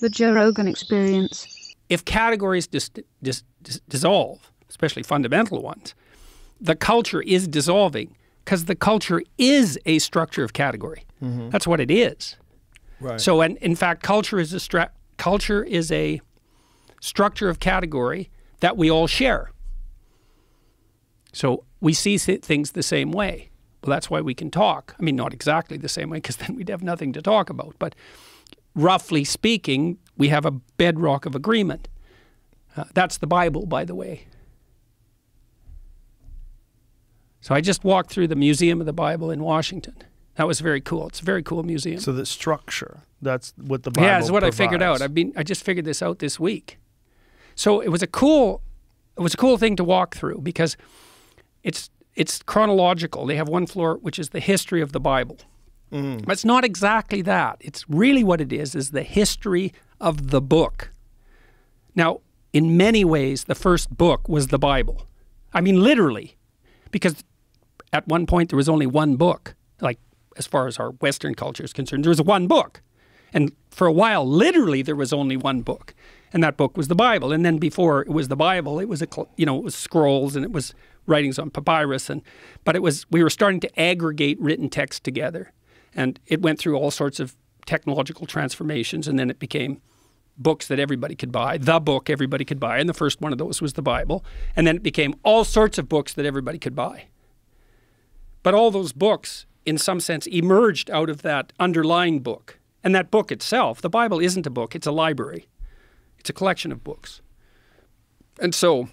The Joe Rogan Experience. If categories dis- dis- dis- dissolve, especially fundamental ones, the culture is dissolving because the culture is a structure of category. Mm-hmm. That's what it is. Right. So, and in fact, culture is a stra- culture is a structure of category that we all share. So we see things the same way. Well, that's why we can talk. I mean, not exactly the same way, because then we'd have nothing to talk about. But roughly speaking, we have a bedrock of agreement. Uh, that's the Bible, by the way. So I just walked through the Museum of the Bible in Washington. That was very cool. It's a very cool museum. so the structure. That's what the Bible Yeah, it's what I figured out. I've been I just figured this out this week. So it was a cool it was a cool thing to walk through because it's it's chronological. They have one floor which is the history of the Bible. Mm. But it's not exactly that. It's really what it is is the history of the book. Now, in many ways the first book was the Bible. I mean literally because at one point there was only one book. Like as far as our Western culture is concerned, there was one book. And for a while, literally, there was only one book, and that book was the Bible. And then before it was the Bible, it was a you know it was scrolls and it was writings on papyrus, and but it was we were starting to aggregate written text together, and it went through all sorts of technological transformations, and then it became books that everybody could buy, the book everybody could buy, and the first one of those was the Bible, and then it became all sorts of books that everybody could buy. But all those books, in some sense, emerged out of that underlying book. And that book itself, the Bible isn't a book, it's a library, it's a collection of books. And so,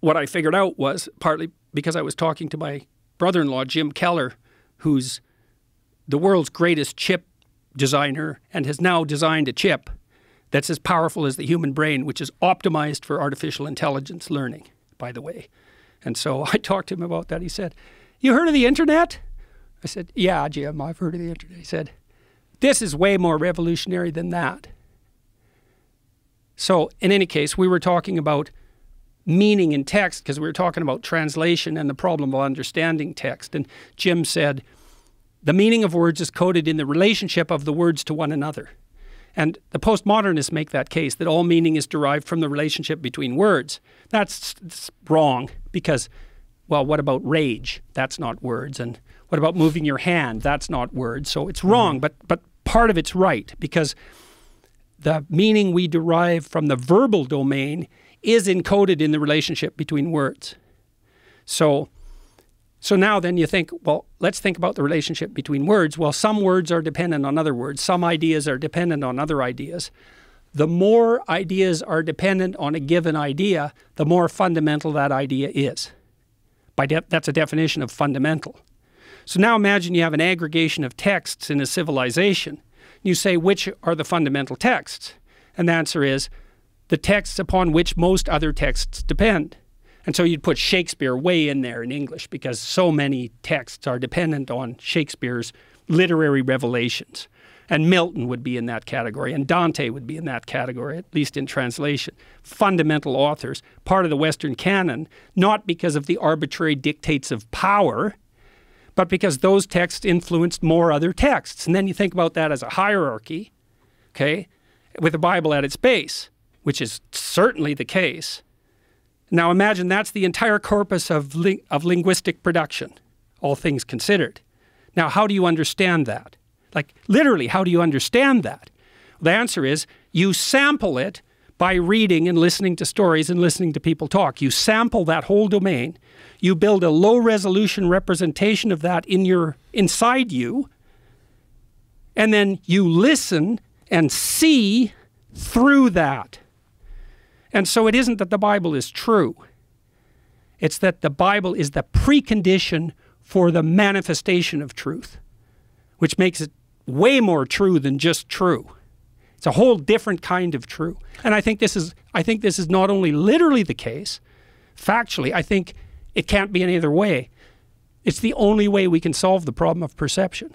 what I figured out was partly because I was talking to my brother in law, Jim Keller, who's the world's greatest chip designer and has now designed a chip that's as powerful as the human brain, which is optimized for artificial intelligence learning, by the way. And so I talked to him about that. He said, You heard of the internet? I said, Yeah, Jim, I've heard of the internet. He said, This is way more revolutionary than that. So, in any case, we were talking about meaning in text because we were talking about translation and the problem of understanding text. And Jim said, the meaning of words is coded in the relationship of the words to one another. And the postmodernists make that case that all meaning is derived from the relationship between words. That's, wrong because, well, what about rage? That's not words. And what about moving your hand? That's not words. So it's mm-hmm. wrong, but, but part of it's right because the meaning we derive from the verbal domain is encoded in the relationship between words. So, so now then you think, well, let's think about the relationship between words. Well, some words are dependent on other words, some ideas are dependent on other ideas. The more ideas are dependent on a given idea, the more fundamental that idea is. By that's a definition of fundamental. So now imagine you have an aggregation of texts in a civilization. You say, which are the fundamental texts? And the answer is the texts upon which most other texts depend. And so you'd put Shakespeare way in there in English because so many texts are dependent on Shakespeare's literary revelations. And Milton would be in that category, and Dante would be in that category, at least in translation. Fundamental authors, part of the Western canon, not because of the arbitrary dictates of power, but because those texts influenced more other texts. And then you think about that as a hierarchy, okay, with the Bible at its base, which is certainly the case. Now imagine that's the entire corpus of, of linguistic production, all things considered. Now, how do you understand that? Like, literally, how do you understand that? The answer is you sample it by reading and listening to stories and listening to people talk. You sample that whole domain. You build a low resolution representation of that in your inside you. And then you listen and see through that. And so it isn't that the Bible is true. It's that the Bible is the precondition for the manifestation of truth, which makes it way more true than just true. It's a whole different kind of true. And I think this is I think this is not only literally the case, factually, I think it can't be any other way. It's the only way we can solve the problem of perception.